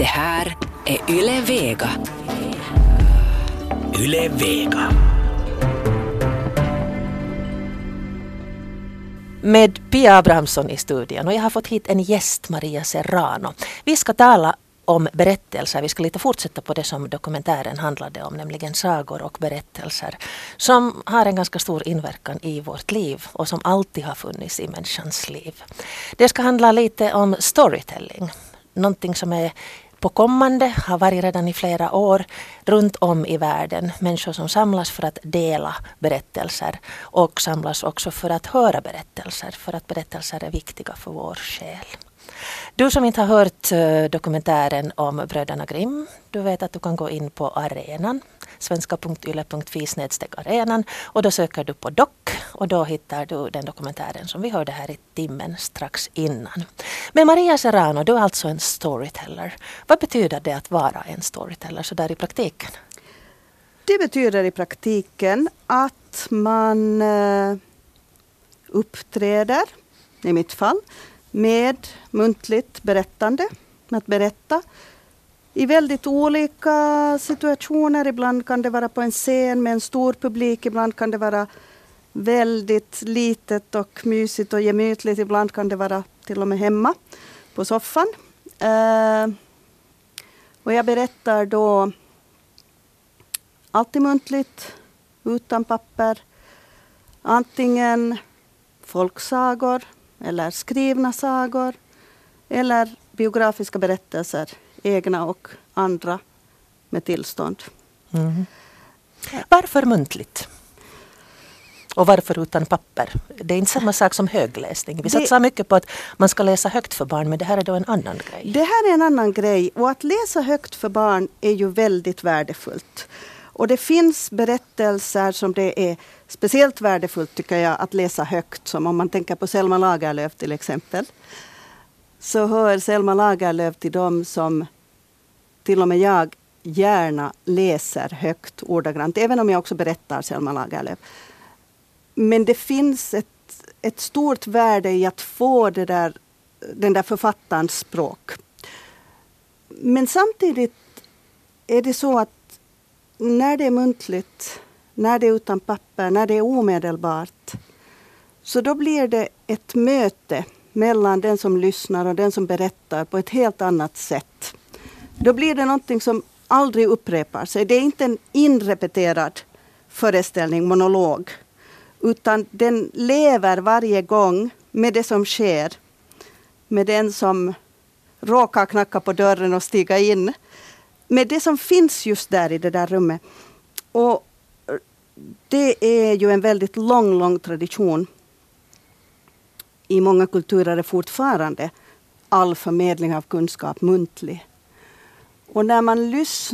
Det här är Yle Vega. Yle Vega. Med Pia Abrahamsson i studion och jag har fått hit en gäst, Maria Serrano. Vi ska tala om berättelser. Vi ska lite fortsätta på det som dokumentären handlade om, nämligen sagor och berättelser som har en ganska stor inverkan i vårt liv och som alltid har funnits i människans liv. Det ska handla lite om storytelling, någonting som är på kommande, har varit redan i flera år runt om i världen. Människor som samlas för att dela berättelser och samlas också för att höra berättelser, för att berättelser är viktiga för vår själ. Du som inte har hört eh, dokumentären om bröderna Grimm, du vet att du kan gå in på arenan, svenska.yle.fi arenan och då söker du på dock och då hittar du den dokumentären som vi hörde här i timmen strax innan. Men Maria Serrano, du är alltså en storyteller. Vad betyder det att vara en storyteller så där i praktiken? Det betyder i praktiken att man eh, uppträder, i mitt fall, med muntligt berättande, med att berätta i väldigt olika situationer. Ibland kan det vara på en scen med en stor publik, ibland kan det vara väldigt litet och mysigt och gemytligt. Ibland kan det vara till och med hemma på soffan. Uh, och jag berättar då alltid muntligt, utan papper. Antingen folksagor eller skrivna sagor eller biografiska berättelser, egna och andra med tillstånd. Mm. Varför muntligt? Och varför utan papper? Det är inte samma sak som högläsning. Vi satsar mycket på att man ska läsa högt för barn men det här är då en annan grej. Det här är en annan grej och att läsa högt för barn är ju väldigt värdefullt. Och det finns berättelser som det är speciellt värdefullt tycker jag att läsa högt. Som om man tänker på Selma Lagerlöf till exempel. Så hör Selma Lagerlöf till dem som till och med jag gärna läser högt ordagrant. Även om jag också berättar Selma Lagerlöf. Men det finns ett, ett stort värde i att få det där, den där författarens språk. Men samtidigt är det så att när det är muntligt, när det är utan papper, när det är omedelbart, så då blir det ett möte mellan den som lyssnar och den som berättar på ett helt annat sätt. Då blir det någonting som aldrig upprepar sig. Det är inte en inrepeterad föreställning, monolog, utan den lever varje gång med det som sker. Med den som råkar knacka på dörren och stiga in med det som finns just där i det där rummet. Och det är ju en väldigt lång, lång tradition. I många kulturer är fortfarande all förmedling av kunskap muntlig. Och när man lyssnar